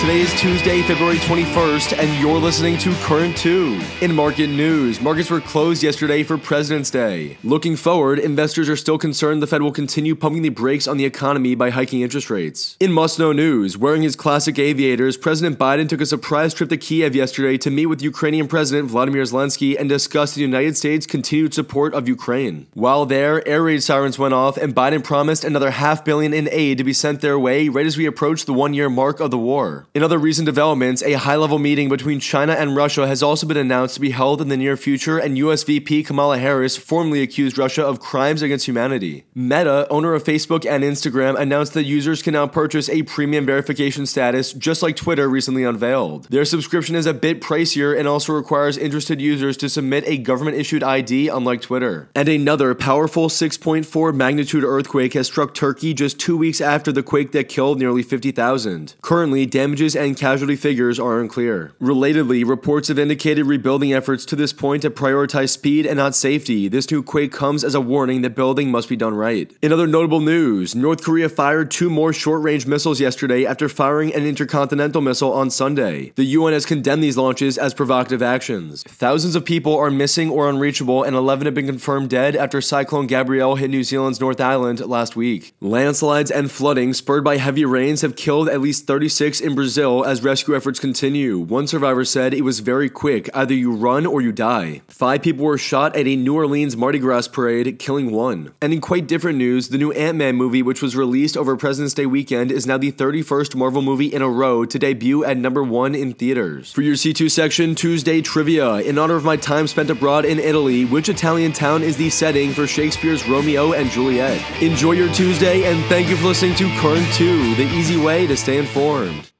Today is Tuesday, February 21st, and you're listening to Current 2. In market news, markets were closed yesterday for President's Day. Looking forward, investors are still concerned the Fed will continue pumping the brakes on the economy by hiking interest rates. In must know news, wearing his classic aviators, President Biden took a surprise trip to Kiev yesterday to meet with Ukrainian President Vladimir Zelensky and discuss the United States' continued support of Ukraine. While there, air raid sirens went off, and Biden promised another half billion in aid to be sent their way right as we approach the one year mark of the war. In other recent developments, a high level meeting between China and Russia has also been announced to be held in the near future, and US VP Kamala Harris formally accused Russia of crimes against humanity. Meta, owner of Facebook and Instagram, announced that users can now purchase a premium verification status just like Twitter recently unveiled. Their subscription is a bit pricier and also requires interested users to submit a government issued ID, unlike Twitter. And another powerful 6.4 magnitude earthquake has struck Turkey just two weeks after the quake that killed nearly 50,000. Currently, damages and casualty figures are unclear. Relatedly, reports have indicated rebuilding efforts to this point have prioritized speed and not safety. This new quake comes as a warning that building must be done right. In other notable news, North Korea fired two more short range missiles yesterday after firing an intercontinental missile on Sunday. The UN has condemned these launches as provocative actions. Thousands of people are missing or unreachable, and 11 have been confirmed dead after Cyclone Gabrielle hit New Zealand's North Island last week. Landslides and flooding spurred by heavy rains have killed at least 36 in Brazil as rescue efforts continue. One survivor said it was very quick either you run or you die. Five people were shot at a New Orleans Mardi Gras parade, killing one. And in quite different news, the new Ant Man movie, which was released over President's Day weekend, is now the 31st Marvel movie in a row to debut at number one in theaters. For your C2 section, Tuesday trivia. In honor of my time spent abroad in Italy, which Italian town is the setting for Shakespeare's Romeo and Juliet? Enjoy your Tuesday, and thank you for listening to Current 2, the easy way to stay informed.